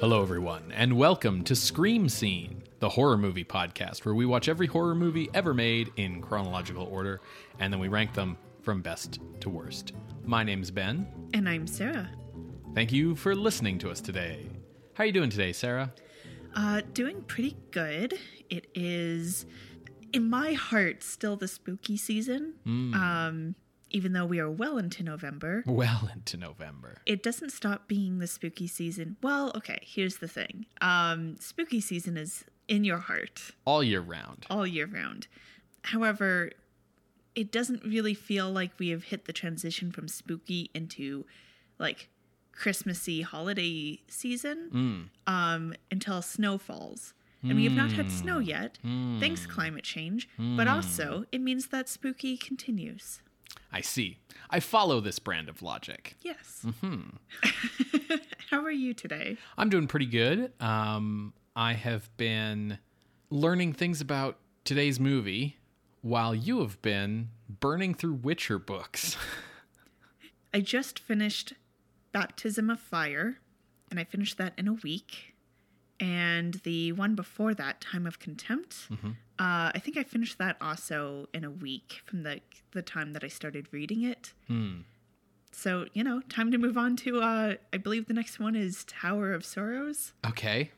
Hello, everyone, and welcome to Scream Scene, the horror movie podcast where we watch every horror movie ever made in chronological order and then we rank them from best to worst. My name's Ben. And I'm Sarah. Thank you for listening to us today. How are you doing today, Sarah? Uh, doing pretty good. It is, in my heart, still the spooky season. Um, even though we are well into November, Well into November. it doesn't stop being the spooky season. Well, okay, here's the thing. Um, spooky season is in your heart All year round. all year round. However, it doesn't really feel like we have hit the transition from spooky into like Christmassy holiday season um, until snow falls. And we have not had snow hmm. yet, hmm. thanks climate change. But hmm. also, it means that spooky continues. I see. I follow this brand of logic. Yes. Mm-hmm. How are you today? I'm doing pretty good. Um, I have been learning things about today's movie while you have been burning through Witcher books. I just finished Baptism of Fire, and I finished that in a week. And the one before that, Time of Contempt, uh, I think I finished that also in a week from the the time that I started reading it. So you know, time to move on to. Uh, I believe the next one is Tower of Swallows. okay.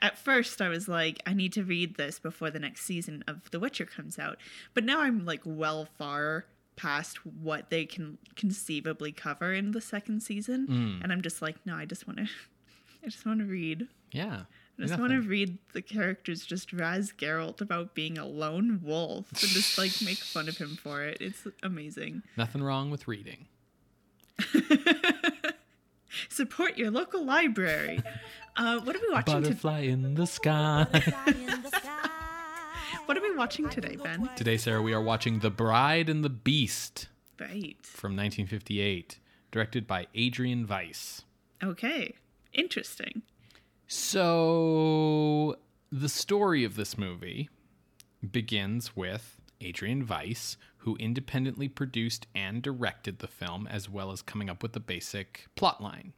At first, I was like, I need to read this before the next season of The Witcher comes out. But now I'm like well far past what they can conceivably cover in the second season, and I'm just like, no, I just want to, I just want to read. Yeah. I just want to read the characters just razz Geralt about being a lone wolf and just like make fun of him for it. It's amazing. Nothing wrong with reading. Support your local library. Uh, what are we watching? To- Butterfly in the sky. what are we watching today, Ben? Today, Sarah, we are watching The Bride and the Beast Right. from 1958, directed by Adrian Weiss. Okay. Interesting. So, the story of this movie begins with Adrian Weiss, who independently produced and directed the film, as well as coming up with the basic plotline.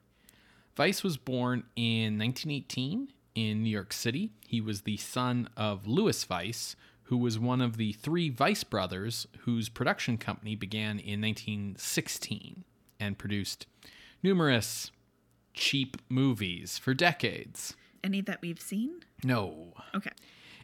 Weiss was born in 1918 in New York City. He was the son of Louis Weiss, who was one of the three Weiss brothers whose production company began in 1916 and produced numerous cheap movies for decades. Any that we've seen? No. Okay.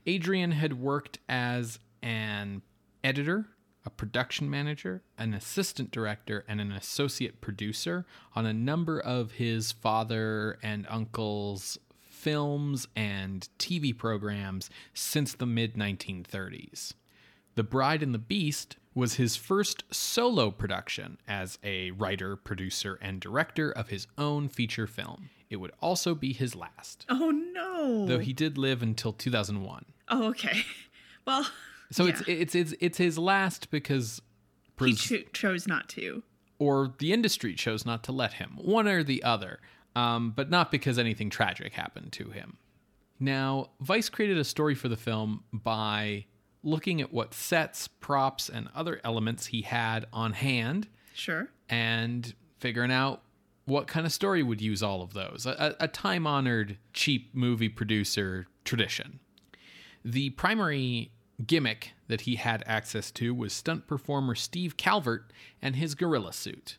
Adrian had worked as an editor, a production manager, an assistant director, and an associate producer on a number of his father and uncle's films and TV programs since the mid 1930s. The Bride and the Beast was his first solo production as a writer, producer, and director of his own feature film. It would also be his last, Oh no. though he did live until 2001. Oh okay. Well, So yeah. it's it's it's it's his last because he cho- chose not to. or the industry chose not to let him, one or the other, um, but not because anything tragic happened to him. Now, Weiss created a story for the film by looking at what sets, props, and other elements he had on hand Sure. and figuring out what kind of story would use all of those. A, a time honored, cheap movie producer tradition. The primary gimmick that he had access to was stunt performer Steve Calvert and his gorilla suit.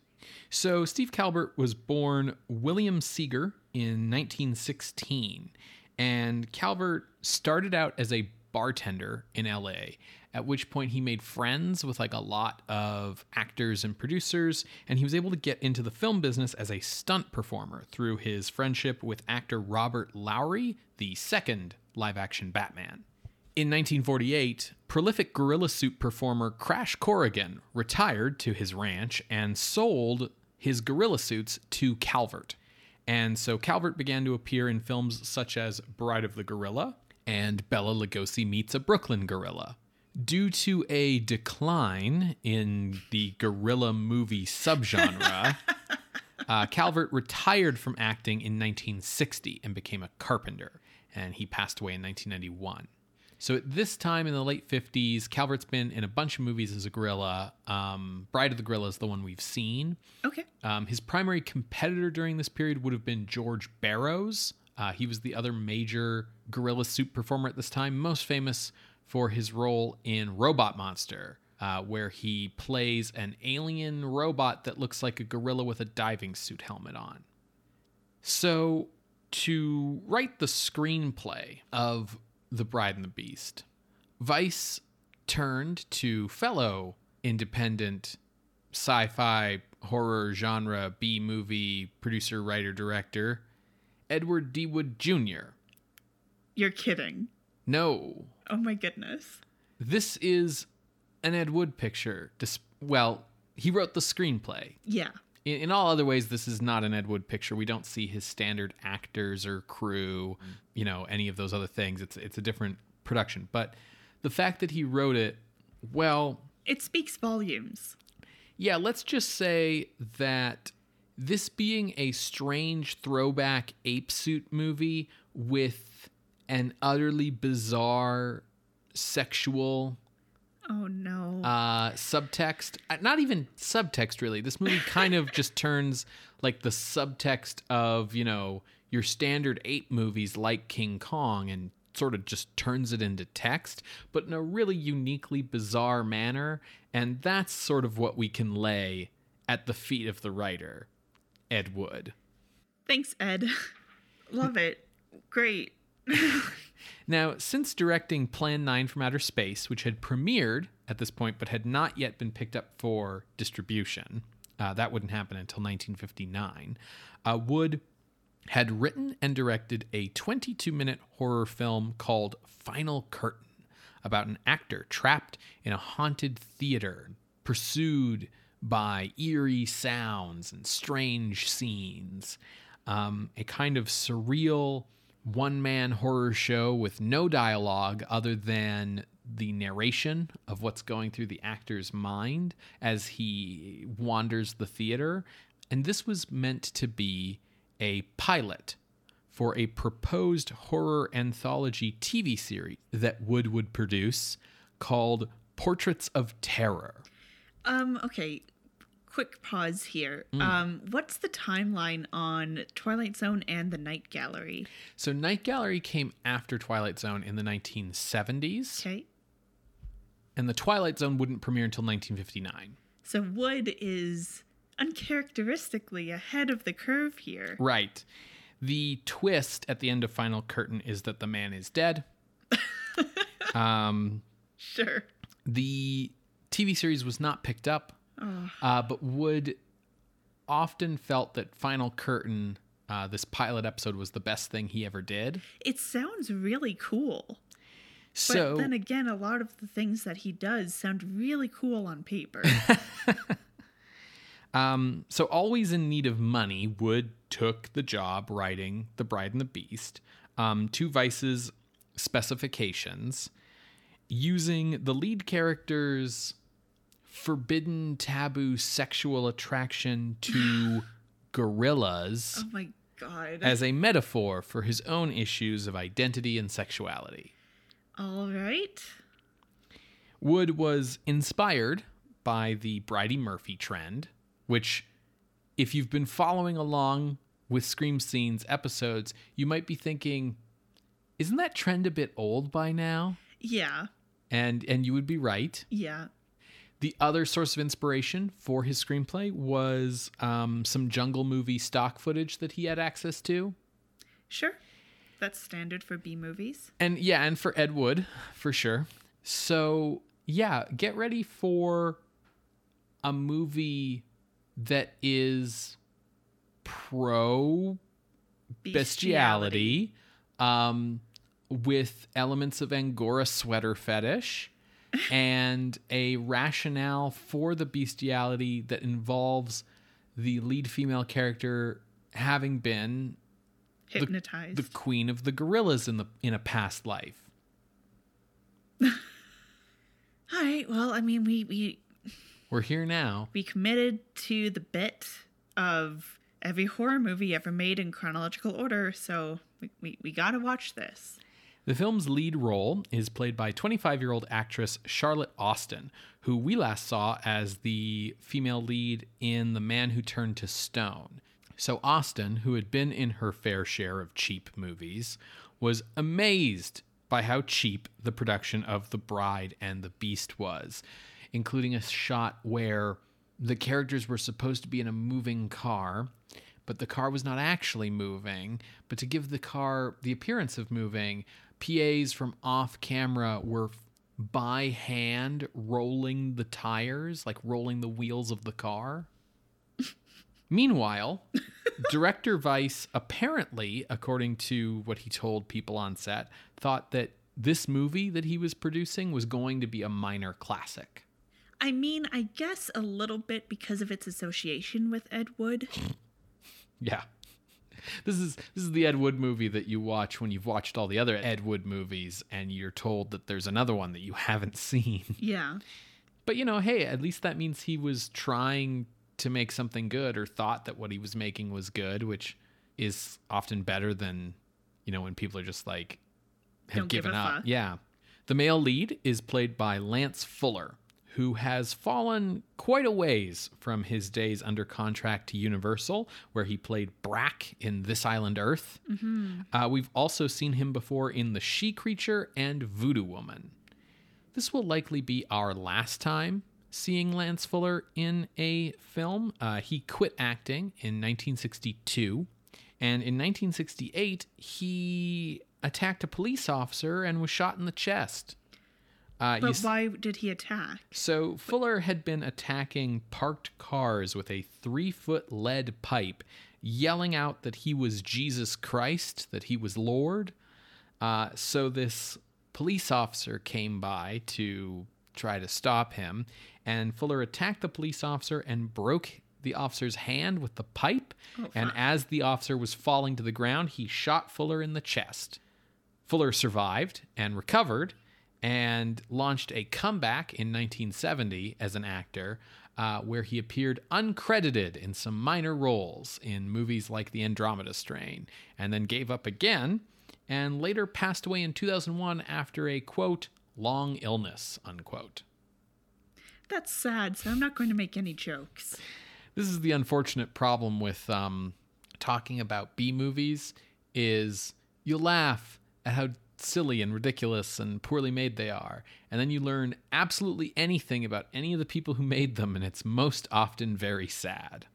So, Steve Calvert was born William Seeger in 1916, and Calvert started out as a bartender in LA, at which point he made friends with like a lot of actors and producers, and he was able to get into the film business as a stunt performer through his friendship with actor Robert Lowery, the second live action Batman. In 1948, prolific gorilla suit performer Crash Corrigan retired to his ranch and sold his gorilla suits to Calvert. And so Calvert began to appear in films such as Bride of the Gorilla and Bela Lugosi Meets a Brooklyn Gorilla. Due to a decline in the gorilla movie subgenre, uh, Calvert retired from acting in 1960 and became a carpenter, and he passed away in 1991. So at this time in the late 50s, Calvert's been in a bunch of movies as a gorilla. Um, Bride of the Gorilla is the one we've seen. Okay. Um, his primary competitor during this period would have been George Barrows. Uh, he was the other major gorilla suit performer at this time, most famous for his role in Robot Monster, uh, where he plays an alien robot that looks like a gorilla with a diving suit helmet on. So, to write the screenplay of The Bride and the Beast, Weiss turned to fellow independent sci fi horror genre B movie producer, writer, director, Edward D. Wood Jr. You're kidding. No, Oh my goodness. this is an Ed Wood picture. Dis- well, he wrote the screenplay. Yeah. In, in all other ways, this is not an Ed Wood picture. We don't see his standard actors or crew, you know, any of those other things. It's it's a different production. But the fact that he wrote it, well, It speaks volumes. yeah, let's just say that this being a strange throwback ape suit movie with an utterly bizarre sexual Oh no. uh, subtext. uh, Not even subtext, really. This movie kind of just turns like the subtext of, you know, your standard ape movies like King Kong and sort of just turns it into text, but in a really uniquely bizarre manner. And that's sort of what we can lay at the feet of the writer, Ed Wood. Thanks, Ed. Love it. Great. Now, since directing Plan 9 from Outer Space, which had premiered at this point but had not yet been picked up for distribution, uh, that wouldn't happen until 1959, uh, Wood had written and directed a 22 minute horror film called Final Curtain about an actor trapped in a haunted theater, pursued by eerie sounds and strange scenes. Um, a kind of surreal one man horror show with no dialogue other than the narration of what's going through the actor's mind as he wanders the theater. And this was meant to be a pilot for a proposed horror anthology TV series that Wood would produce called Portraits of Terror. Um, okay. Quick pause here. Mm. Um, what's the timeline on Twilight Zone and the Night Gallery? So, Night Gallery came after Twilight Zone in the 1970s, Okay. and the Twilight Zone wouldn't premiere until 1959. So Wood is uncharacteristically ahead of the curve here. Right. The twist at the end of Final Curtain is that the man is dead. um, Sure. the TV series was not picked up, Oh, uh, but Wood often felt that Final Curtain, uh, this pilot episode, was the best thing he ever did. it sounds really cool. But then again, a lot of the things that he does sound really cool on paper. Um, so always in need of money, Wood took the job writing The Bride and the Beast um, to Weiss's specifications, using the lead character's forbidden, taboo sexual attraction to gorillas oh my god. as a metaphor for his own issues of identity and sexuality. All right. Wood was inspired by the Bridey Murphy trend, which, if you've been following along with Scream Scenes episodes, you might be thinking, isn't that trend a bit old by now? Yeah. And and you would be right. Yeah. The other source of inspiration for his screenplay was um, some jungle movie stock footage that he had access to. Sure. That's standard for B movies. And yeah, and for Ed Wood, for sure. So yeah, get ready for a movie that is pro bestiality, um, with elements of Angora sweater fetish, and a rationale for the bestiality that involves the lead female character having been Hypnotized. the queen of the gorillas in the in a past life. All right. Well, I mean, we we We're here now. we committed to the bit of every horror movie ever made in chronological order, so we we, we got to watch this. The film's lead role is played by 25 year old actress Charlotte Austin, who we last saw as the female lead in The Man Who Turned to Stone. So, Austin, who had been in her fair share of cheap movies, was amazed by how cheap the production of The Bride and the Beast was, including a shot where the characters were supposed to be in a moving car, but the car was not actually moving. But to give the car the appearance of moving, PAs from off camera were by hand rolling the tires, like rolling the wheels of the car. Meanwhile, director Weiss apparently, according to what he told people on set, thought that this movie that he was producing was going to be a minor classic. I mean, I guess a little bit because of its association with Ed Wood. Yeah. This is this is the Ed Wood movie that you watch when you've watched all the other Ed Wood movies and you're told that there's another one that you haven't seen. Yeah. But you know, hey, at least that means he was trying to make something good or thought that what he was making was good, which is often better than, you know, when people are just like have Don't given a up. fuck. Yeah. The male lead is played by Lance Fuller, who has fallen quite a ways from his days under contract to Universal, where he played Brack in This Island Earth. Uh, we've also seen him before in The She Creature and Voodoo Woman. This will likely be our last time seeing Lance Fuller in a film. Uh, he quit acting in 1962, and in 1968, he attacked a police officer and was shot in the chest. Uh, But s- why did he attack? so Fuller had been attacking parked cars with a three foot lead pipe, yelling out that he was Jesus Christ, that he was Lord. Uh, so this police officer came by to try to stop him, and Fuller attacked the police officer and broke the officer's hand with the pipe. and as the officer was falling to the ground, he shot Fuller in the chest. Fuller survived and recovered and launched a comeback in 1970 as an actor, uh, where he appeared uncredited in some minor roles in movies like The Andromeda Strain, and then gave up again, and later passed away in 2001 after a quote, long illness, unquote. That's sad, so I'm not going to make any jokes. this is the unfortunate problem with um, talking about B movies is you laugh at how silly and ridiculous and poorly made they are, and then you learn absolutely anything about any of the people who made them, and it's most often very sad.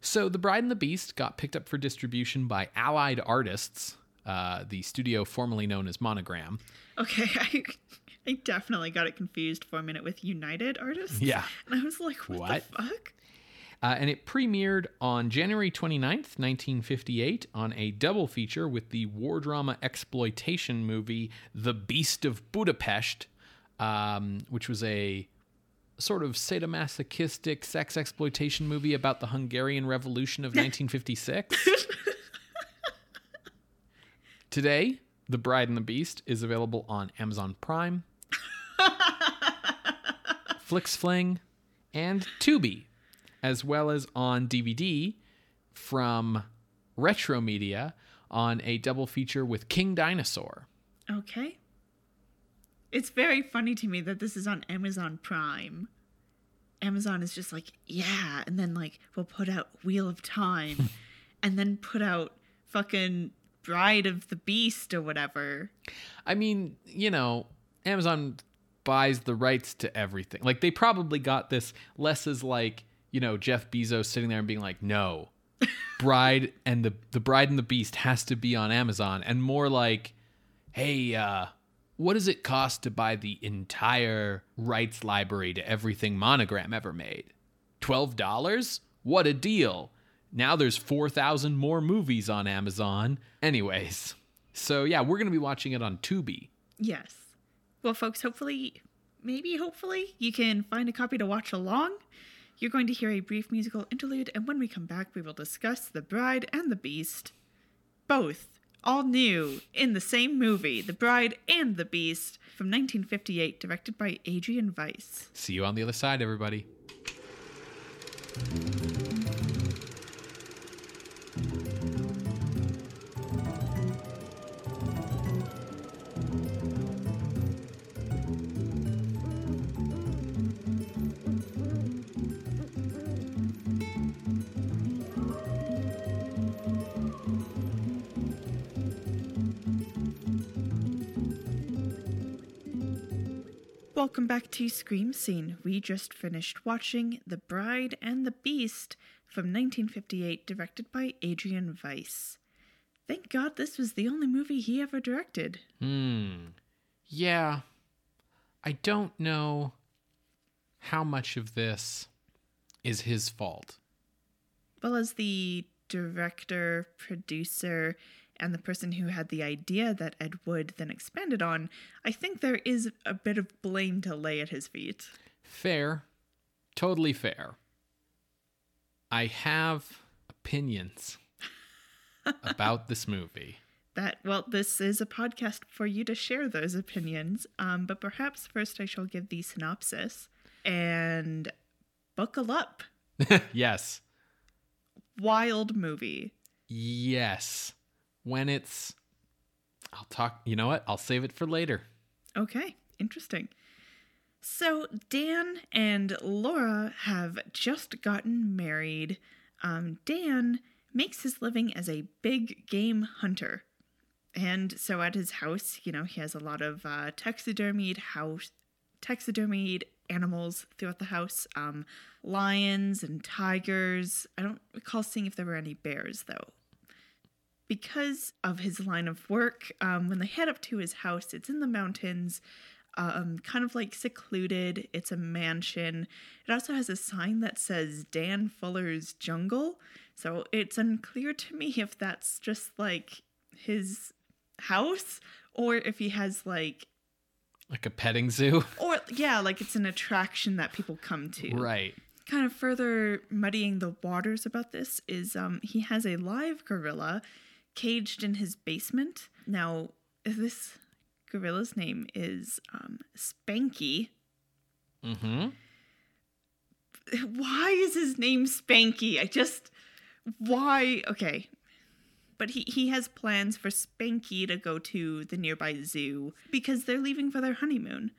So, The Bride and the Beast got picked up for distribution by Allied Artists, uh, the studio formerly known as Monogram. Okay, I, I definitely got it confused for a minute with United Artists. Yeah. And I was like, what, What? the fuck? Uh, and it premiered on January 29th, 1958, on a double feature with the war drama exploitation movie The Beast of Budapest, um, which was a sort of sadomasochistic sex exploitation movie about the Hungarian Revolution of 1956. Today, The Bride and the Beast is available on Amazon Prime, FlixFling, and Tubi, as well as on DVD from Retro Media on a double feature with King Dinosaur. Okay. It's very funny to me that this is on Amazon Prime. Amazon is just like, yeah, and then like we'll put out Wheel of Time and then put out fucking Bride of the Beast or whatever. I mean, you know, Amazon buys the rights to everything. Like they probably got this less as like, you know, Jeff Bezos sitting there and being like, "No. Bride and the the Bride and the Beast has to be on Amazon." And more like, "Hey, uh what does it cost to buy the entire rights library to everything Monogram ever made? $12? What a deal. Now there's 4,000 more movies on Amazon. Anyways, so yeah, we're to be watching it on Tubi. Yes. Well, folks, hopefully, maybe hopefully, you can find a copy to watch along. You're going to hear a brief musical interlude, and when we come back, we will discuss The Bride and the Beast. Both all new in the same movie, The Bride and the Beast, from 1958, directed by Adrian Weiss. See you on the other side, everybody. Welcome back to Scream Scene. We just finished watching The Bride and the Beast from 1958, directed by Adrian Weiss. Thank God this was the only movie he ever directed. Hmm. Yeah. I don't know how much of this is his fault. Well, as the director, producer, and the person who had the idea that Ed Wood then expanded on, I think there is a bit of blame to lay at his feet. Fair. Totally fair. I have opinions about this movie. That, well, this is a podcast for you to share those opinions. Um, but perhaps first I shall give the synopsis and buckle up. yes. Wild movie. Yes. When it's. I'll talk. You know what? I'll save it for later. Okay, interesting. So, Dan and Laura have just gotten married. Um, Dan makes his living as a big game hunter. And so at his house, you know, he has a lot of uh, taxidermied house, taxidermied animals throughout the house. Um, lions and tigers. I don't recall seeing if there were any bears though. Because of his line of work, um, when they head up to his house, it's in the mountains, um, kind of like secluded. It's a mansion. It also has a sign that says Dan Fuller's Jungle. So it's unclear to me if that's just like his house or if he has like like a petting zoo or yeah like it's an attraction that people come to right kind of further muddying the waters about this is um he has a live gorilla caged in his basement. Now this gorilla's name is um spanky. Mm-hmm. Why is his name spanky? I just why? Okay. But he, he has plans for Spanky to go to the nearby zoo because they're leaving for their honeymoon.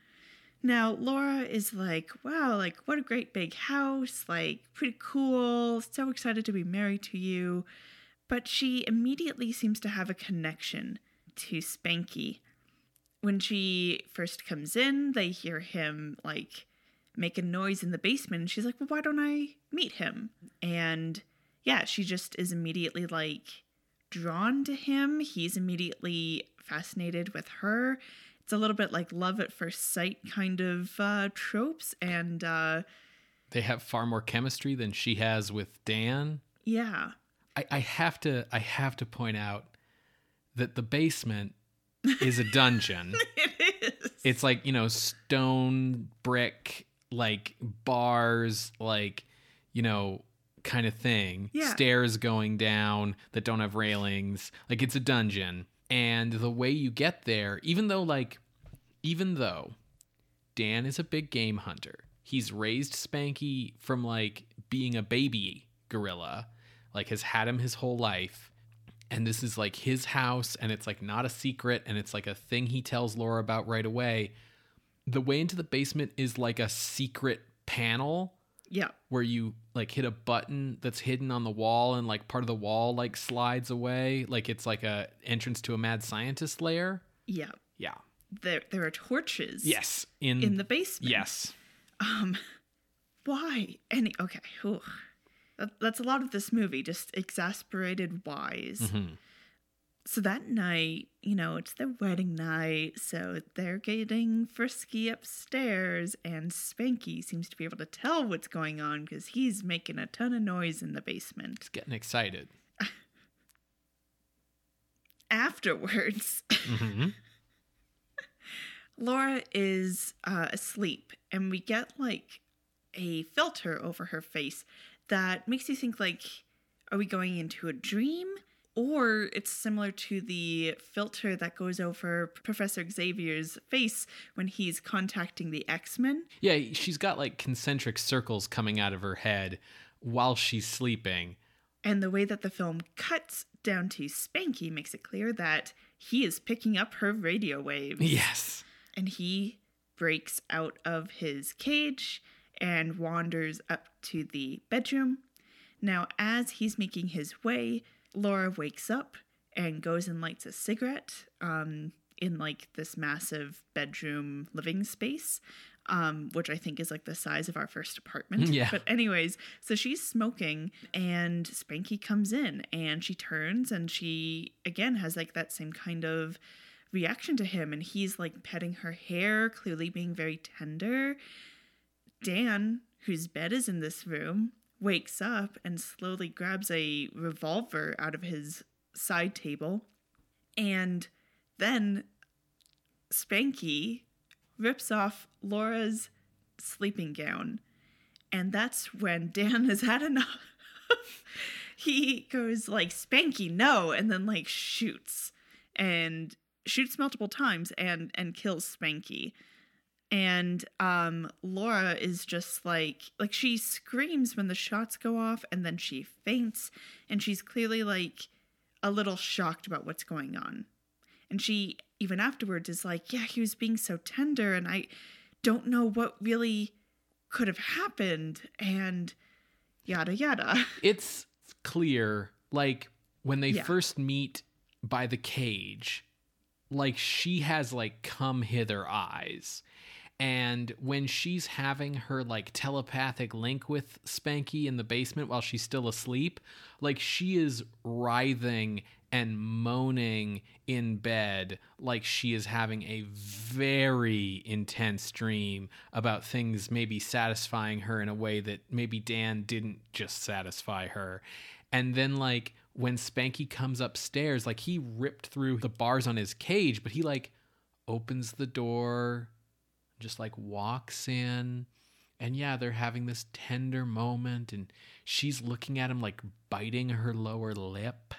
Now, Laura is like, wow, like, what a great big house, like, pretty cool, so excited to be married to you. But she immediately seems to have a connection to Spanky. When she first comes in, they hear him, like, make a noise in the basement, and she's like, well, why don't I meet him? And yeah, she just is immediately like, drawn to him. He's immediately fascinated with her. It's a little bit like love at first sight kind of uh, tropes, and uh, they have far more chemistry than she has with Dan. Yeah, I, I have to. I have to point out that the basement is a dungeon. it is. It's like you know stone brick, like bars, like you know kind of thing. Yeah. Stairs going down that don't have railings. Like it's a dungeon. And the way you get there, even though like even though Dan is a big game hunter, he's raised Spanky from like being a baby gorilla, like has had him his whole life. And this is like his house and it's like not a secret and it's like a thing he tells Laura about right away. The way into the basement is like a secret panel Yeah. where you like hit a button that's hidden on the wall and like part of the wall like slides away like it's like a entrance to a mad scientist lair Yeah. yeah There there are torches. yes in In the basement. yes Um why? Any okay. Whew. That, that's a lot of this movie, just exasperated whys. Mhm. So that night, you know, it's their wedding night, so they're getting frisky upstairs, and Spanky seems to be able to tell what's going on because he's making a ton of noise in the basement. He's getting excited Afterwards, Mhm. Laura is uh, asleep, and we get like a filter over her face that makes you think like, are we going into a dream? Or it's similar to the filter that goes over Professor Xavier's face when he's contacting the X Men. yeah she's got like concentric circles coming out of her head while she's sleeping And the way that the film cuts down to Spanky makes it clear that he is picking up her radio waves. yes and he breaks out of his cage and wanders up to the bedroom. Now, as he's making his way, Laura wakes up and goes and lights a cigarette um, in like this massive bedroom living space. um, which I think is like the size of our first apartment. Yeah. But, anyways, so she's smoking, and Spanky comes in and she turns and she, again, has like that same kind of reaction to him. And he's like petting her hair, clearly being very tender. Dan, whose bed is in this room, wakes up and slowly grabs a revolver out of his side table. And then Spanky rips off Laura's sleeping gown. And that's when Dan has had enough. he goes like Spanky, no, and then like shoots and shoots multiple times and and kills Spanky. And um Laura is just like like she screams when the shots go off and then she faints and she's clearly like a little shocked about what's going on. And she even afterwards is like, yeah, he was being so tender and I don't know what really could have happened and yada yada. It's clear, like when they Yeah. first meet by the cage, like she has like come hither eyes. And when she's having her like telepathic link with Spanky in the basement while she's still asleep, like she is writhing and moaning in bed like she is having a very intense dream about things maybe satisfying her in a way that maybe Dan didn't just satisfy her. And then like when Spanky comes upstairs, like he ripped through the bars on his cage, but he like opens the door, just like walks in. And yeah, they're having this tender moment, and she's looking at him like biting her lower lip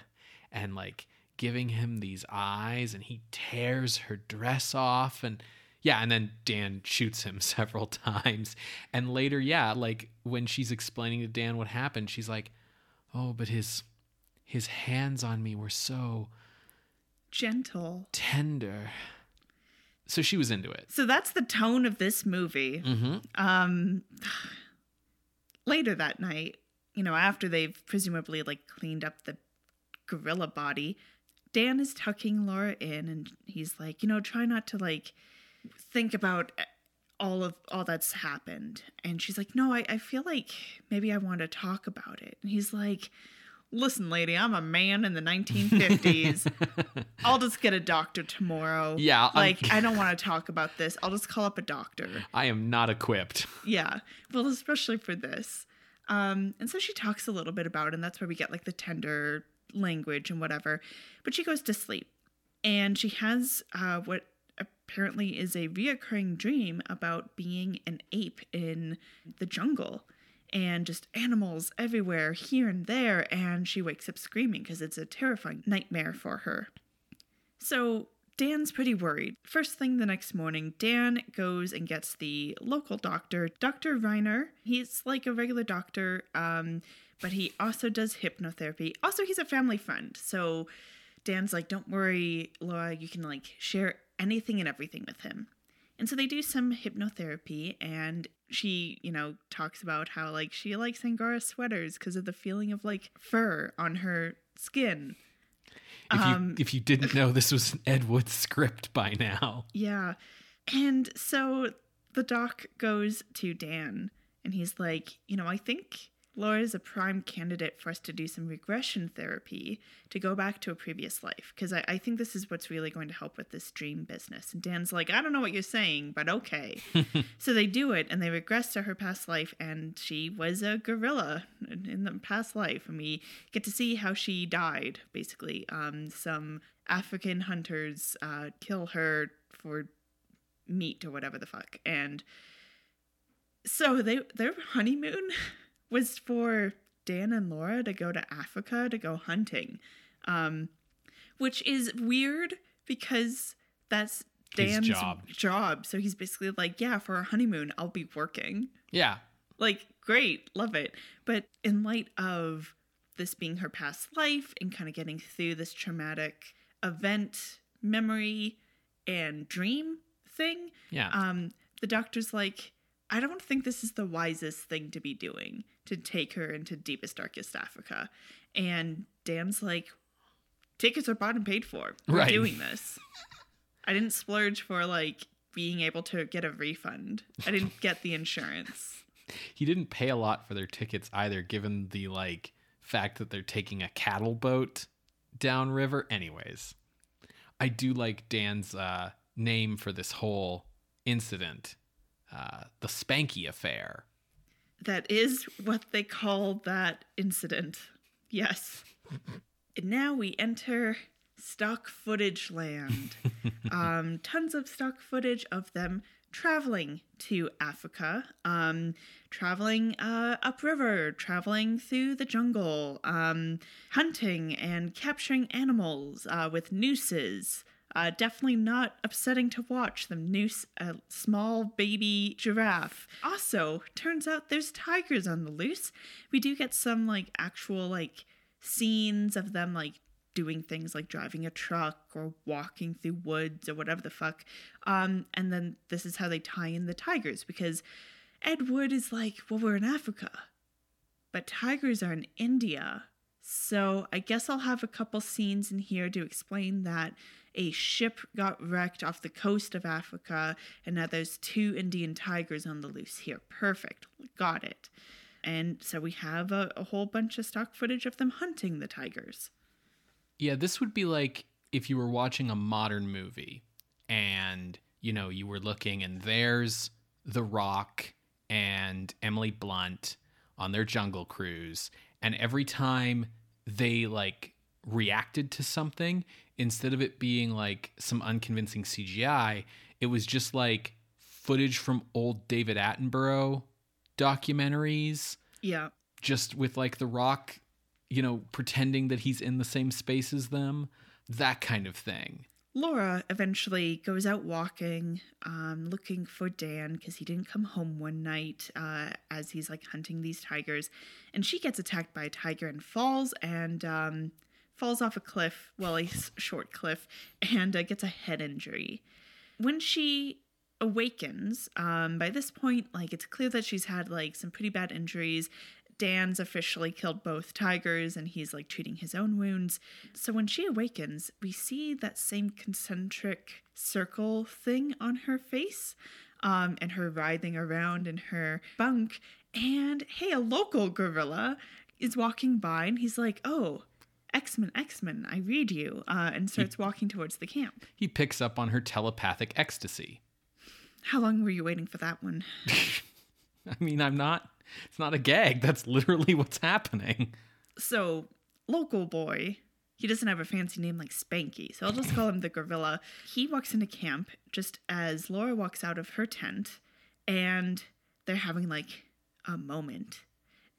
and like giving him these eyes, and he tears her dress off. And yeah, and then Dan shoots him several times. And later, yeah, like when she's explaining to Dan what happened, she's like, Oh, but his his hands on me were so Gentle. tender. So she was into it. So that's the tone of this movie. Mm-hmm. Um later that night, you know, after they've presumably like cleaned up the gorilla body, Dan is tucking Laura in and he's like, you know, try not to like think about all of all that's happened. And she's like, no, I, I feel like maybe I want to talk about it. And he's like, listen, lady, I'm a man in the 1950s. I'll just get a doctor tomorrow. Yeah, I'm- Like, I don't want to talk about this. I'll just call up a doctor. I am not equipped. Yeah. Well, especially for this. Um, and so she talks a little bit about it, and that's where we get like the tender language and whatever. But she goes to sleep. And she has uh, what apparently is a reoccurring dream about being an ape in the jungle and just animals everywhere, here and there. And she wakes up screaming because it's a terrifying nightmare for her. So Dan's pretty worried. First thing the next morning, Dan goes and gets the local doctor, Dr. Reiner. He's like a regular doctor, um, but he also does hypnotherapy. Also, he's a family friend. So Dan's like, don't worry, Laura, you can like share anything and everything with him. And so they do some hypnotherapy, and she, you know, talks about how like she likes Angora sweaters because of the feeling of like fur on her skin. If you Um, if you didn't know this was an Ed Wood script by now. Yeah. And so the doc goes to Dan and he's like, you know, I think Laura is a prime candidate for us to do some regression therapy to go back to a previous life because I, I think this is what's really going to help with this dream business. And Dan's like, I don't know what you're saying, but okay. so they do it and they regress to her past life and she was a gorilla in in the past life. And we get to see how she died, basically. Um, some African hunters uh, kill her for meat or whatever the fuck. And so they their honeymoon was for Dan and Laura to go to Africa to go hunting. Um which is weird because that's Dan's job. job. So he's basically like, yeah, for our honeymoon, I'll be working. Yeah. Like, great, love it. But in light of this being her past life and kind of getting through this traumatic event, memory, and dream thing, Yeah. um, the doctor's like, I don't think this is the wisest thing to be doing to take her into deepest, darkest Africa. And Dan's like, tickets are bought and paid for. We're Right. doing this. I didn't splurge for like being able to get a refund. I didn't get the insurance. He didn't pay a lot for their tickets either, given the like fact that they're taking a cattle boat downriver. Anyways, I do like Dan's uh, name for this whole incident, uh, the Spanky affair. That is what they call that incident. Yes. and now we enter stock footage land. um, tons of stock footage of them traveling to Africa, um, traveling uh, upriver, traveling through the jungle, um, hunting and capturing animals uh, with nooses. Uh, definitely not upsetting to watch them noose a small baby giraffe. Also, turns out there's tigers on the loose. We do get some like actual like scenes of them like doing things like driving a truck or walking through woods or whatever the fuck. Um, and then this is how they tie in the tigers because Ed Wood is like, well, we're in Africa, but tigers are in India. So I guess I'll have a couple scenes in here to explain that a ship got wrecked off the coast of Africa, and now there's two Indian tigers on the loose here. Perfect. Got it. And so we have a, a whole bunch of stock footage of them hunting the tigers. Yeah, this would be like if you were watching a modern movie and, you know, you were looking and there's The Rock and Emily Blunt on their jungle cruise. And every time they like reacted to something, instead of it being like some unconvincing CGI, it was just like footage from old David Attenborough documentaries. Yeah. Just with like The Rock you know, pretending that he's in the same space as them, that kind of thing. Laura eventually goes out walking, um, looking for Dan because he didn't come home one night uh, as he's like hunting these tigers. And she gets attacked by a tiger and falls and um, falls off a cliff, well, a short cliff, and uh, gets a head injury. When she awakens, um, by this point, like it's clear that she's had like some pretty bad injuries Dan's officially killed both tigers and he's like treating his own wounds. So when she awakens, we see that same concentric circle thing on her face um, and her writhing around in her bunk. And hey, a local gorilla is walking by and he's like, oh, X-Men, X-Men, I read you, uh, and starts he, walking towards the camp. He picks up on her telepathic ecstasy. How long were you waiting for that one? I mean, I'm not it's not a gag. That's literally what's happening. So, local boy, he doesn't have a fancy name like Spanky, so I'll just call him the gorilla. He walks into camp just as Laura walks out of her tent, and they're having like a moment.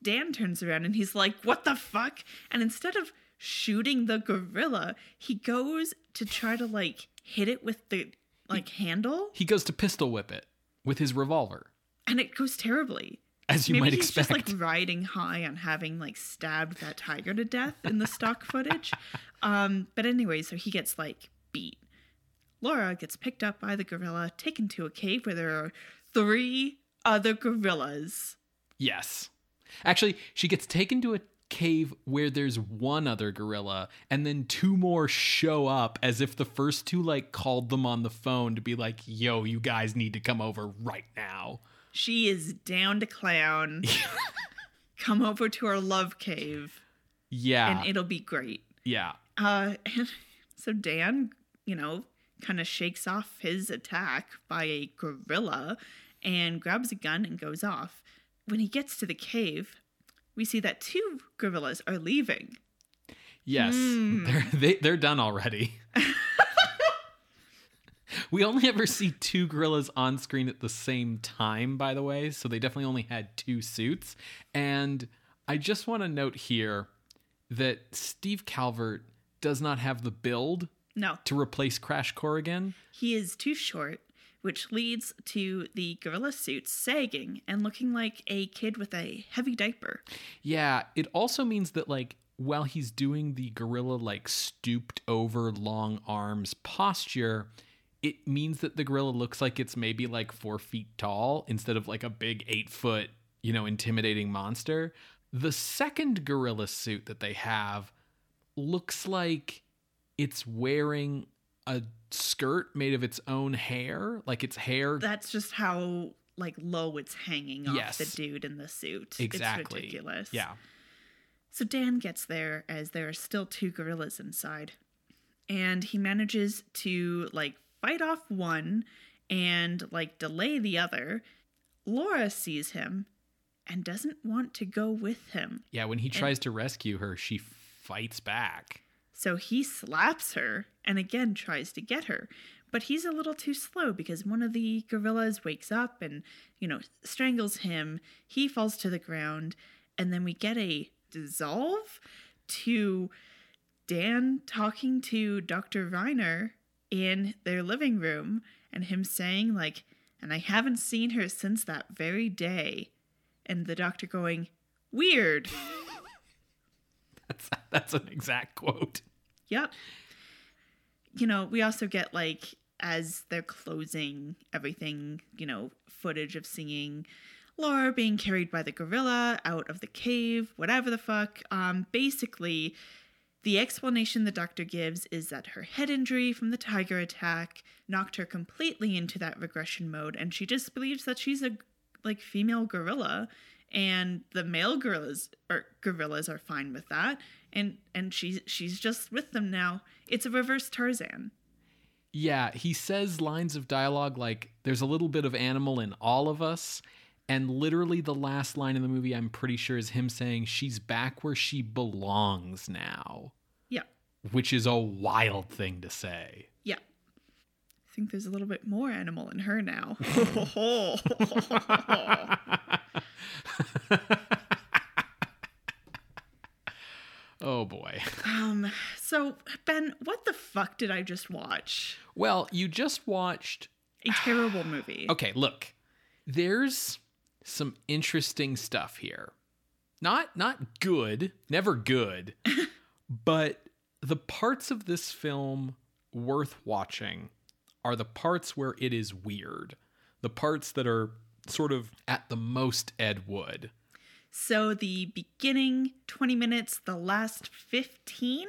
Dan turns around and he's like, What the fuck? And instead of shooting the gorilla, he goes to try to like hit it with the like handle. He goes to pistol whip it with his revolver. And it goes terribly as you Maybe might he's expect. just like riding high on having like stabbed that tiger to death in the stock footage. Um, but anyway, so he gets like beat. Laura gets picked up by the gorilla, taken to a cave where there are three other gorillas. Yes. Actually, she gets taken to a cave where there's one other gorilla and then two more show up as if the first two like called them on the phone to be like, "Yo, you guys need to come over right now." She is down to clown. Come over to our love cave. Yeah. And it'll be great. Yeah. Uh, and so Dan, you know, kind of shakes off his attack by a gorilla and grabs a gun and goes off. When he gets to the cave, we see that two gorillas are leaving. Yes, mm. they're they, are they are done already. we only ever see two gorillas on screen at the same time, by the way. So they definitely only had two suits. And I just want to note here that Steve Calvert does not have the build no. to replace Crash Corrigan. He is too short, which leads to the gorilla suits sagging and looking like a kid with a heavy diaper. Yeah, it also means that like while he's doing the gorilla like stooped over long arms posture, it means that the gorilla looks like it's maybe like four feet tall instead of like a big eight foot, you know, intimidating monster. The second gorilla suit that they have looks like it's wearing a skirt made of its own hair, like its hair. That's just how like low it's hanging off Yes. the dude in the suit. exactly. It's ridiculous. Yeah. So Dan gets there as there are still two gorillas inside. And he manages to like fight off one and like delay the other. Laura sees him and doesn't want to go with him. Yeah, when he tries to rescue her, she fights back. So he slaps her and again tries to get her. But he's a little too slow because one of the gorillas wakes up and, you know, strangles him. He falls to the ground. And then we get a dissolve to Dan talking to Dr. Reiner in their living room and him saying, like, and I haven't seen her since that very day. And the doctor going, weird. That's that's an exact quote. Yep. You know, we also get like as they're closing everything, you know, footage of seeing Laura being carried by the gorilla out of the cave, whatever the fuck. Um basically the explanation the doctor gives is that her head injury from the tiger attack knocked her completely into that regression mode and she just believes that she's a like female gorilla and the male gorillas or gorillas are fine with that and and she's she's just with them now it's a reverse tarzan Yeah, he says lines of dialogue like there's a little bit of animal in all of us. And literally the last line in the movie I'm pretty sure is him saying she's back where she belongs now, which is a wild thing to say. yeah i think there's a little bit more animal in her now Oh boy. um so ben what the fuck did i just watch Well, you just watched a terrible movie Okay, look. There's some interesting stuff here. Not not good, never good, but the parts of this film worth watching are the parts where it is weird. The parts that are sort of at the most Ed Wood. so the beginning 20 minutes the last 15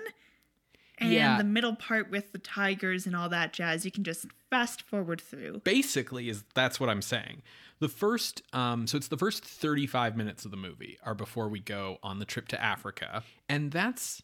and Yeah. the middle part with the tigers and all that jazz you can just fast forward through basically is that's what i'm saying the first um so it's the first 35 minutes of the movie are before we go on the trip to africa and that's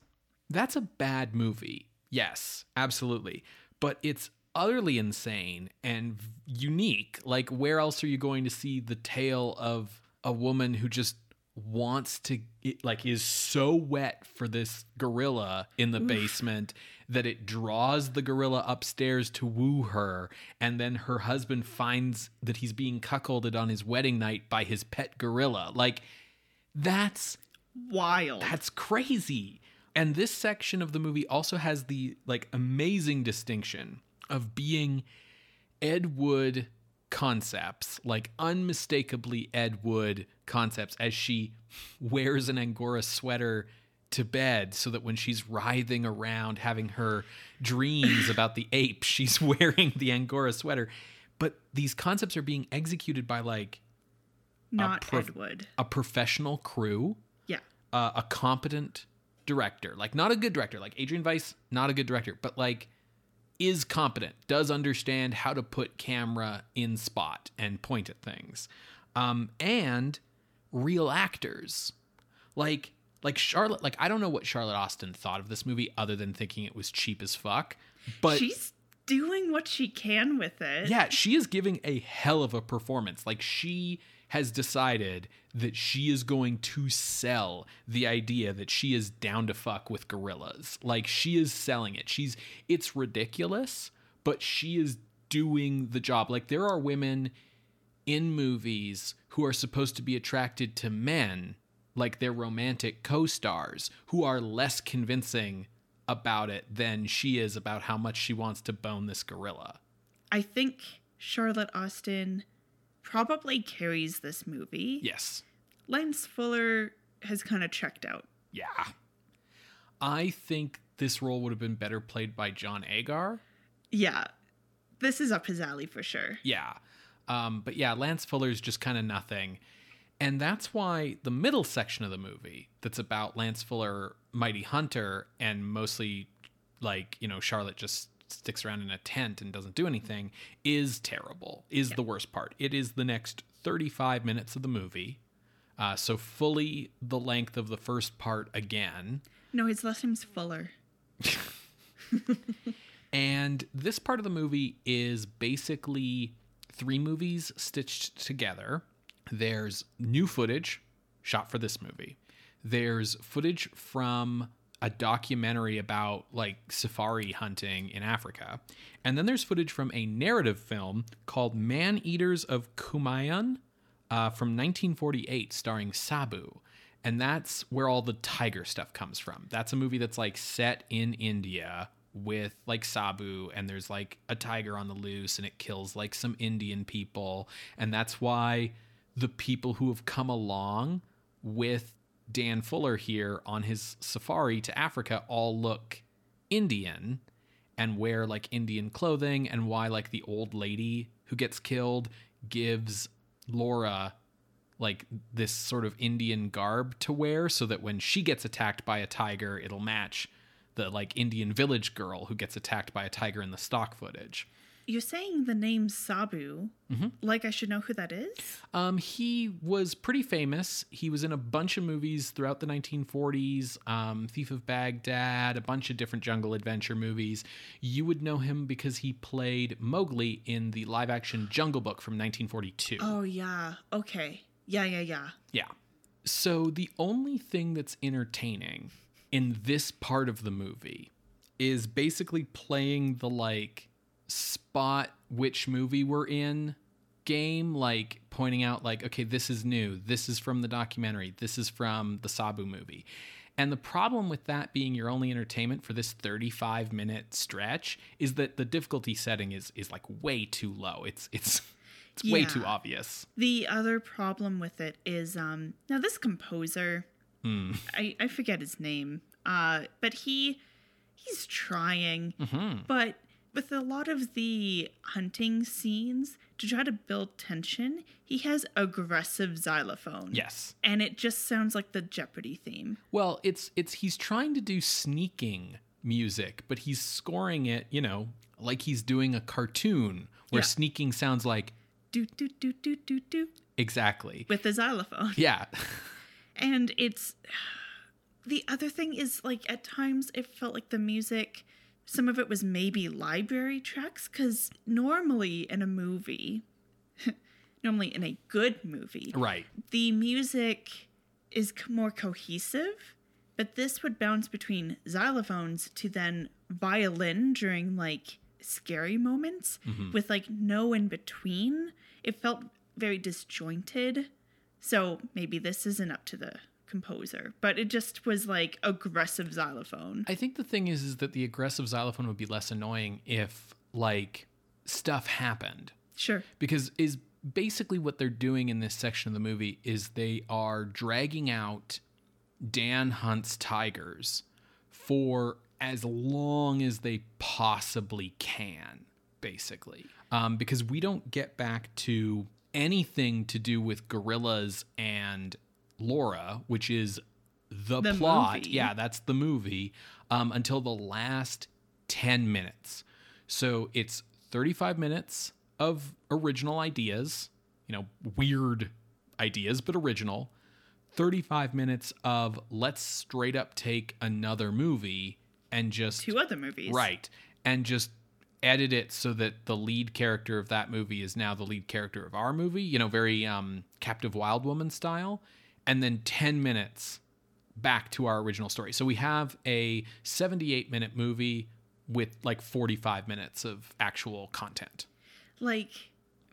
that's a bad movie. Yes absolutely. But it's utterly insane and unique. Like where else are you going to see the tale of a woman who just wants to like is so wet for this gorilla in the basement that it draws the gorilla upstairs to woo her and then her husband finds that he's being cuckolded on his wedding night by his pet gorilla. Like that's wild. that's crazy. And this section of the movie also has the like amazing distinction of being Ed Wood concepts, like unmistakably Ed Wood concepts as she wears an Angora sweater to bed so that when she's writhing around having her dreams about the ape, she's wearing the Angora sweater. But these concepts are being executed by like not prof- Ed Wood. a professional crew Yeah. uh, a competent director, like not a good director, like Adrian Weiss, not a good director, but like is competent, does understand how to put camera in spot and point at things, um, and real actors, like like Charlotte. Like I don't know what Charlotte Austin thought of this movie, other than thinking it was cheap as fuck. But She's doing what she can with it. yeah, she is giving a hell of a performance. Like she has decided that she is going to sell the idea that she is down to fuck with gorillas. Like she is selling it. She's it's ridiculous, but she is doing the job. Like there are women in movies who are supposed to be attracted to men like their romantic co-stars who are less convincing about it than she is about how much she wants to bone this gorilla. I think Charlotte Austin probably carries this movie. Yes. Lance Fuller has kind of checked out. Yeah. I think this role would have been better played by John Agar. Yeah. This is up his alley for sure. Yeah. Um, but yeah, Lance Fuller's just kind of nothing. And that's why the middle section of the movie that's about Lance Fuller, Mighty Hunter, and mostly like, you know, Charlotte just sticks around in a tent and doesn't do anything is terrible. Is the worst part. It is the next 35 minutes of the movie. Uh, so fully the length of the first part again. No, his last name's Fuller. And this part of the movie is basically three movies stitched together. There's new footage shot for this movie. There's footage from a documentary about like safari hunting in Africa. And then there's footage from a narrative film called Man Eaters of Kumaon uh, from 1948, starring Sabu. And that's where all the tiger stuff comes from. That's a movie that's like set in India with like Sabu and there's like a tiger on the loose and it kills like some Indian people and that's why the people who have come along with Dan Fuller here on his safari to Africa all look Indian and wear like Indian clothing and why like the old lady who gets killed gives Laura like this sort of Indian garb to wear so that when she gets attacked by a tiger it'll match the like Indian village girl who gets attacked by a tiger in the stock footage. You're saying the name Sabu, Mm-hmm. like I should know who that is? Um, he was pretty famous. He was in a bunch of movies throughout the 1940s um, Thief of Baghdad, a bunch of different jungle adventure movies. You would know him because he played Mowgli in the live action Jungle Book from 1942. Oh, yeah. Okay. Yeah, yeah, yeah. Yeah. So the only thing that's entertaining in this part of the movie is basically playing the like spot which movie we're in game like pointing out like okay this is new this is from the documentary this is from the sabu movie and the problem with that being your only entertainment for this 35 minute stretch is that the difficulty setting is is like way too low it's it's it's way too obvious The other problem with it is um now this composer Hmm. I, I forget his name. Uh but he he's trying. Mm-hmm. But with a lot of the hunting scenes to try to build tension, he has aggressive xylophone. yes And it just sounds like the Jeopardy theme. Well, it's it's he's trying to do sneaking music, but he's scoring it, you know, like he's doing a cartoon where Yeah. sneaking sounds like Do do do do do do exactly. with the xylophone. Yeah. And it's the other thing is like at times it felt like the music some of it was maybe library tracks cuz normally in a movie normally in a good movie right. the music is more cohesive but this would bounce between xylophones to then violin during like scary moments mm-hmm. with like no in between it felt very disjointed. So maybe this isn't up to the composer but it just was like aggressive xylophone I think the thing is is that the aggressive xylophone would be less annoying if like stuff happened. sure because is basically what they're doing in this section of the movie is they are dragging out Dan Hunt's tigers for as long as they possibly can, basically. Um, because we don't get back to anything to do with gorillas and Laura, which is the, The plot. movie. Yeah, that's the movie um, until the last 10 minutes. So it's 35 minutes of original ideas, you know, weird ideas, but original. 35 minutes of let's straight up take another movie and just two other movies right and just edit it so that the lead character of that movie is now the lead character of our movie you know very um captive wild woman style and then 10 minutes back to our original story so we have a 78 minute movie with like 45 minutes of actual content like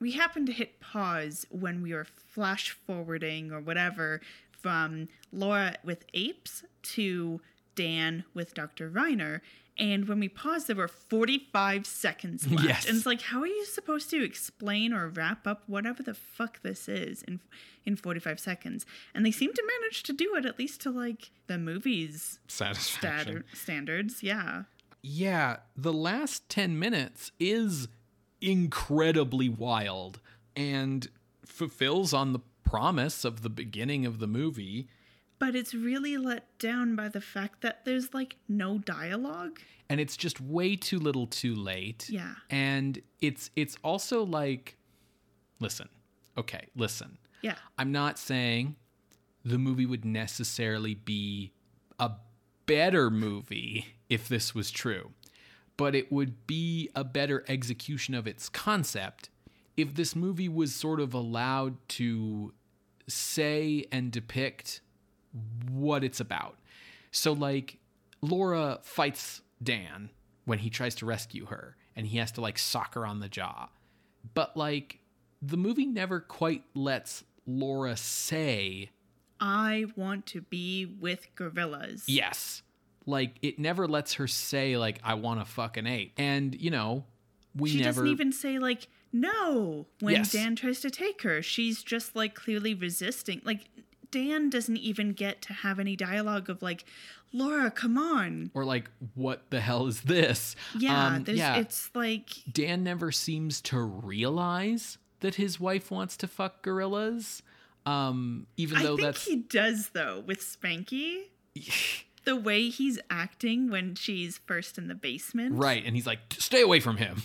we happened to hit pause when we were flash forwarding or whatever from Laura with apes to Dan with Dr. Reiner. And when we paused, there were 45 seconds left. Yes. And it's like, how are you supposed to explain or wrap up whatever the fuck this is in in 45 seconds? And they seem to manage to do it at least to like the movie's satisfaction standard, standards. Yeah. yeah, the last 10 minutes is incredibly wild and fulfills on the promise of the beginning of the movie. But it's really let down by the fact that there's like no dialogue. and it's just way too little too late Yeah. and it's it's also like listen okay listen Yeah. i'm not saying the movie would necessarily be a better movie if this was true but it would be a better execution of its concept if this movie was sort of allowed to say and depict what it's about. So, like, Laura fights Dan when he tries to rescue her, and he has to, like, sock her on the jaw. But, like, the movie never quite lets Laura say, I want to be with gorillas. yes. Like, it never lets her say, like, I want to fuck an ape. And, you know, we She never. doesn't even say like no when Yes. Dan tries to take her. She's just like clearly resisting. Like Dan doesn't even get to have any dialogue of like, Laura, come on. or, like, what the hell is this? Yeah, Um, there's yeah. it's like Dan never seems to realize that his wife wants to fuck gorillas. Um, even I though think that's he does though with Spanky. the way he's acting when she's first in the basement. right, and he's like, "Stay away from him.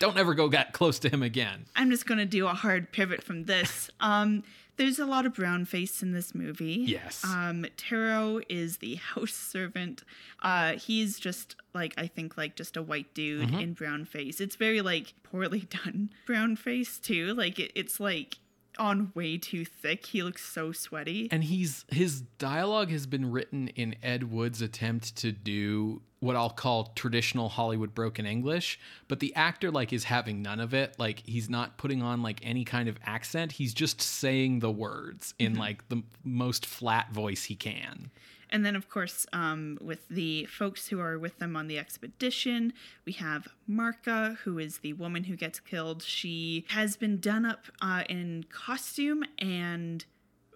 Don't ever go get close to him again." I'm just gonna do a hard pivot from this. Um, there's a lot of brown face in this movie. Yes. Um, Taro is the house servant. Uh, he's just like I think like just a white dude in brown face. It's very like poorly done brown face too. Like it, it's like on way too thick. He looks so sweaty. And he's his dialogue has been written in Ed Wood's attempt to do what I'll call traditional Hollywood broken English, but the actor like is having none of it. Like he's not putting on like any kind of accent. He's just saying the words in like the most flat voice he can. And then, of course, um, with the folks who are with them on the expedition, we have Marka, who is the woman who gets killed. She has been done up uh, in costume and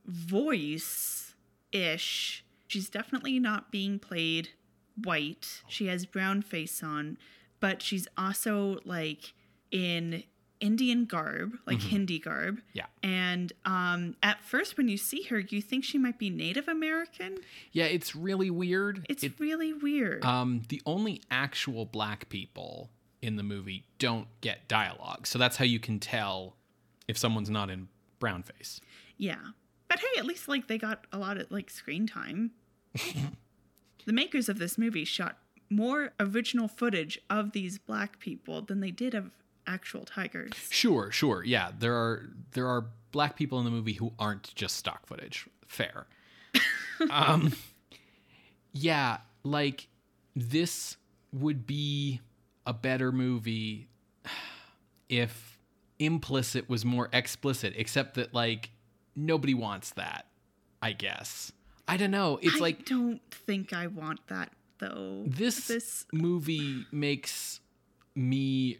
voice ish. She's definitely not being played white. She has brown face on, but she's also like in Indian garb, like Hindi garb. Yeah. And um, at first, when you see her, you think she might be Native American. Yeah, it's really weird. It's It- really weird. um, the only actual black people in the movie don't get dialogue. So that's how you can tell if someone's not in brown face. yeah. But hey, at least like they got a lot of like screen time. the makers of this movie shot more original footage of these black people than they did of actual tigers. Sure, sure. Yeah, there are there are black people in the movie who aren't just stock footage. Fair. um yeah, like this would be a better movie if implicit was more explicit, except that like nobody wants that, I guess. I don't know. It's like I like don't think I want that though. this, this movie makes me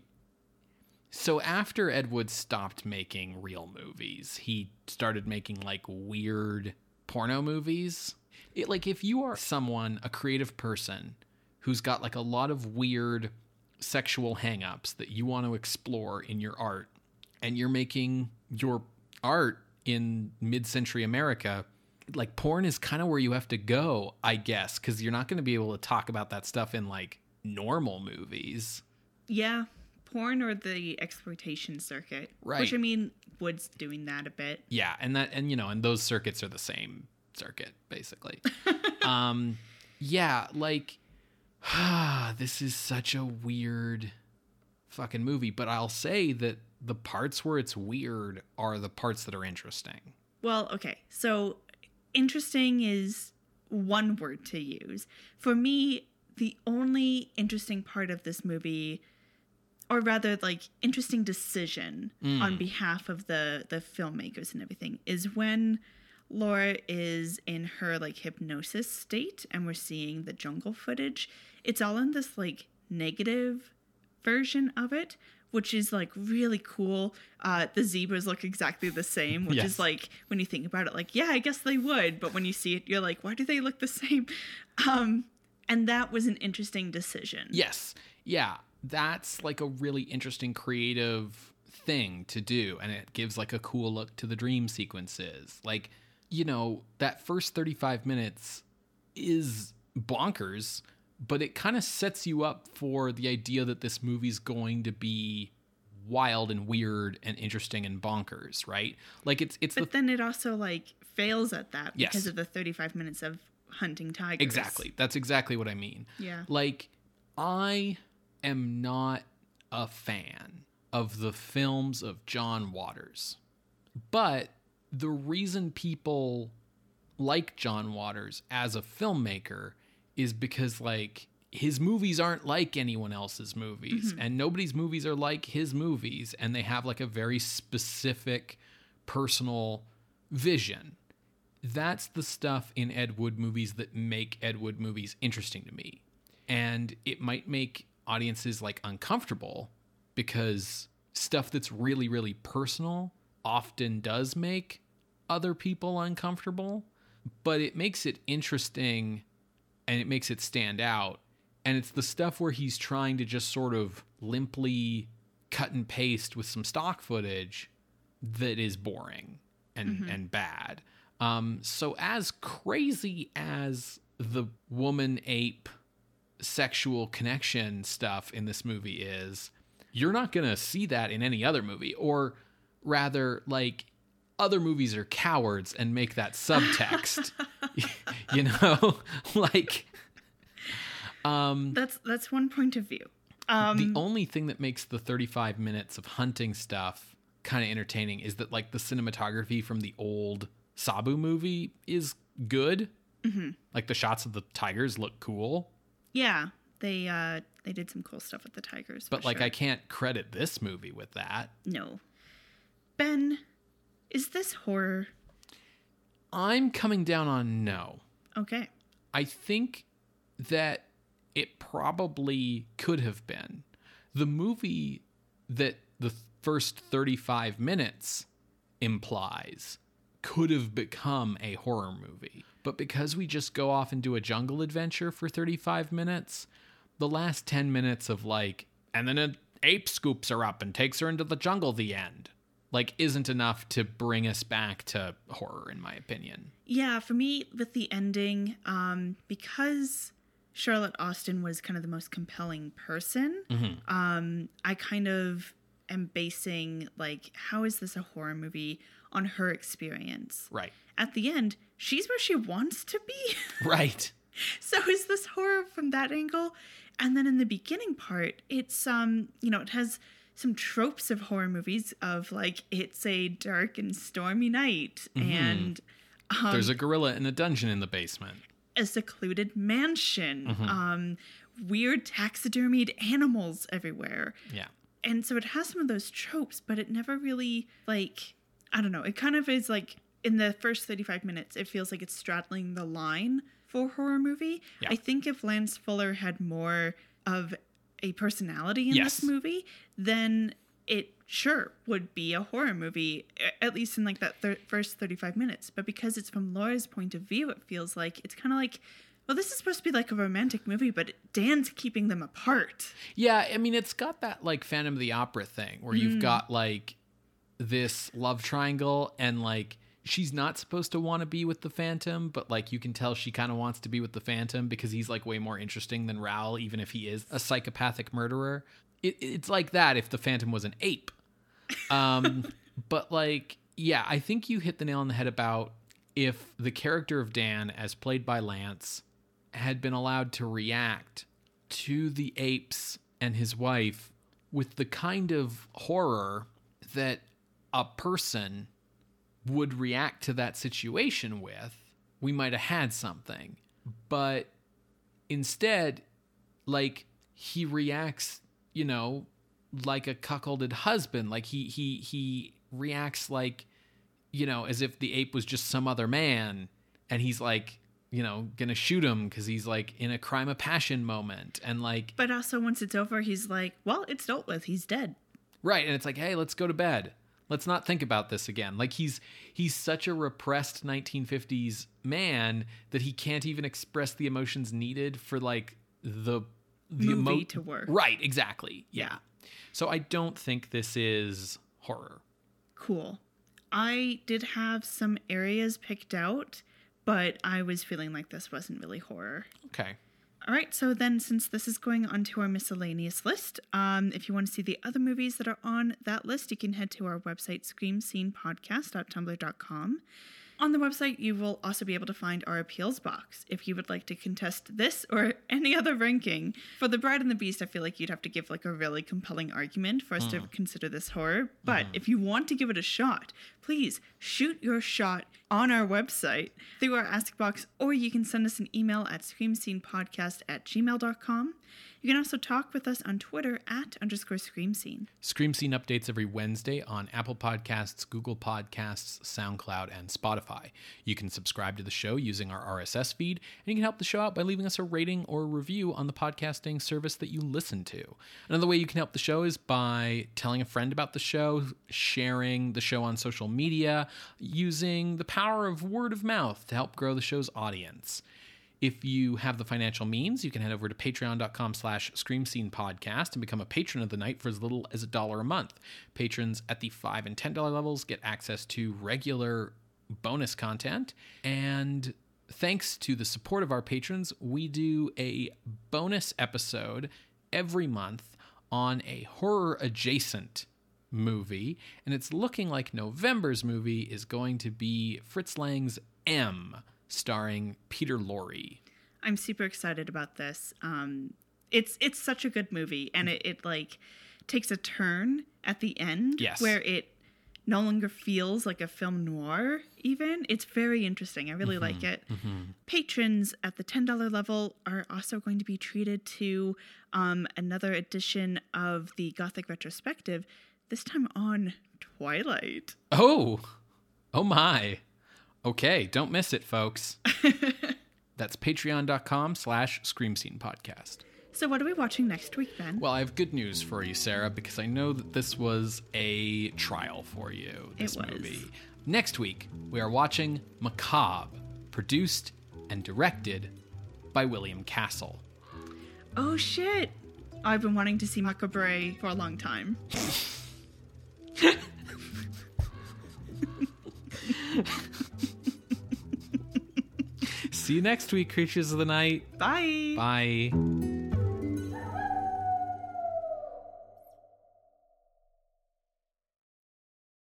so after ed wood stopped making real movies he started making like weird porno movies it like if you are someone a creative person who's got like a lot of weird sexual hangups that you want to explore in your art and you're making your art in mid-century america like porn is kind of where you have to go i guess because you're not going to be able to talk about that stuff in like normal movies yeah, porn or the exploitation circuit. Right. Which I mean, Wood's doing that a bit. yeah and that and you know and those circuits are the same circuit basically um yeah like this is such a weird fucking movie but i'll say that the parts where it's weird are the parts that are interesting Well, okay. So interesting is one word to use. For me, the only interesting part of this movie or rather like interesting decision hmm. on behalf of the the filmmakers and everything is when Laura is in her like hypnosis state and we're seeing the jungle footage. It's all in this like negative version of it, which is like really cool. Uh, the zebras look exactly the same, which Yes. is like when you think about it, like yeah, I guess they would, but when you see it, you're like, why do they look the same? Um, and that was an interesting decision. Yes. Yeah. That's like a really interesting creative thing to do. And it gives like a cool look to the dream sequences. Like, you know, that first 35 minutes is bonkers, but it kind of sets you up for the idea that this movie's going to be wild and weird and interesting and bonkers, right? Like it's it's But the then it also like fails at that Yes. because of the 35 minutes of hunting tigers. Exactly. That's exactly what I mean. Yeah. Like, I am not a fan of the films of John Waters. But the reason people like John Waters as a filmmaker is because, like, his movies aren't like anyone else's movies, mm-hmm. and nobody's movies are like his movies, and they have like a very specific personal vision. That's the stuff in Ed Wood movies that make Ed Wood movies interesting to me. And it might make audiences like uncomfortable because stuff that's really, really personal often does make other people uncomfortable, but it makes it interesting and it makes it stand out. And it's the stuff where he's trying to just sort of limply cut and paste with some stock footage that is boring and and bad. Um, so as crazy as the woman ape sexual connection stuff in this movie is, you're not gonna see that in any other movie, or rather, like other movies are cowards and make that subtext. you know, like That's that's one point of view. Um, the only thing that makes the 35 minutes of hunting stuff kind of entertaining is that like the cinematography from the old Sabu movie is good. Mm-hmm. Like the shots of the tigers look cool, yeah, they uh they did some cool stuff with the tigers. but like sure. I can't credit this movie with that. no. Ben, is this horror? I'm coming down on no. Okay. I think that it probably could have been. The movie that the first 35 minutes implies could have become a horror movie. But because we just go off and do a jungle adventure for 35 minutes, the last 10 minutes of like, and then an ape scoops her up and takes her into the jungle, the end, like, isn't enough to bring us back to horror, in my opinion. Yeah, for me with the ending, um, because Charlotte Austin was kind of the most compelling person, um, I kind of am basing like how is this a horror movie on her experience. Right. At the end, she's where she wants to be. Right. so is this horror from that angle? And then in the beginning part, it's um, you know, it has some tropes of horror movies of like it's a dark and stormy night and There's a gorilla in a dungeon in the basement. a secluded mansion, Mm-hmm. um, weird taxidermied animals everywhere. Yeah. And so it has some of those tropes, but it never really, like, I don't know, it kind of is like in the first 35 minutes, it feels like it's straddling the line for horror movie. Yeah. I think if Lance Fuller had more of a personality in Yes. this movie, then it sure would be a horror movie, at least in like that thir- first 35 minutes. But because it's from Laura's point of view, it feels like it's kind of like, well, this is supposed to be like a romantic movie, but Dan's keeping them apart. Yeah, I mean it's got that like Phantom of the Opera thing where Mm. you've got like this love triangle and like she's not supposed to want to be with the Phantom, but like you can tell she kind of wants to be with the Phantom because he's like way more interesting than Raoul, even if he is a psychopathic murderer. It, it's like that if the Phantom was an ape. Um, but like, yeah, I think you hit the nail on the head about if the character of Dan, as played by Lance, had been allowed to react to the apes and his wife with the kind of horror that a person would react to that situation with, we might have had something. But instead, like he reacts, you know, like a cuckolded husband. Like he he he reacts like, you know, as if the ape was just some other man, and he's like, you know, gonna shoot him because he's like in a crime of passion moment, and like But also, once it's over, he's like, well, it's dealt with. He's dead. Right, and it's like, hey, let's go to bed. Let's not think about this again. Like he's he's such a repressed 1950s man that he can't even express the emotions needed for like the the Movie to work. Right, exactly. Yeah. Yeah. So I don't think this is horror. Cool. I did have some areas picked out, but I was feeling like this wasn't really horror. Okay. All right, so then since this is going onto our miscellaneous list, um, if you want to see the other movies that are on that list, you can head to our website, screamscenepodcast.tumblr.com. On the website, you will also be able to find our appeals box if you would like to contest this or any other ranking. For The Bride and the Beast, I feel like you'd have to give like a really compelling argument for us to mm. consider this horror. But mm-hmm. if you want to give it a shot, please shoot your shot on our website through our Ask Box, or you can send us an email at screamscenepodcast at gmail.com. You can also talk with us on Twitter at underscore scream scene. Scream Scene updates every Wednesday on Apple Podcasts, Google Podcasts, SoundCloud, and Spotify. You can subscribe to the show using our RSS feed, and you can help the show out by leaving us a rating or review on the podcasting service that you listen to. Another way you can help the show is by telling a friend about the show, sharing the show on social media, using the power of word of mouth to help grow the show's audience. If you have the financial means, you can head over to patreon.com slash scream scene podcast and become a patron of the night for as little as a dollar a month. Patrons at the $5 and $10 levels get access to regular bonus content. And thanks to the support of our patrons, we do a bonus episode every month on a horror adjacent movie. And it's looking like November's movie is going to be Fritz Lang's M starring Peter Lorre. I'm super excited about this. Um, it's it's such a good movie, and it, it like takes a turn at the end Yes. where it no longer feels like a film noir. Even it's very interesting. I really like it. Patrons at the ten dollar level are also going to be treated to um, another edition of the Gothic retrospective. This time on Twilight. Oh, oh my. Okay, don't miss it, folks. That's patreon.com slash scream scene podcast. So what are we watching next week, Ben? Well, I have good news for you, Sarah, because I know that this was a trial for you, this was. movie. Next week, we are watching Macabre, produced and directed by William Castle. Oh shit! I've been wanting to see Macabre for a long time. See you next week, Creatures of the Night. Bye. Bye.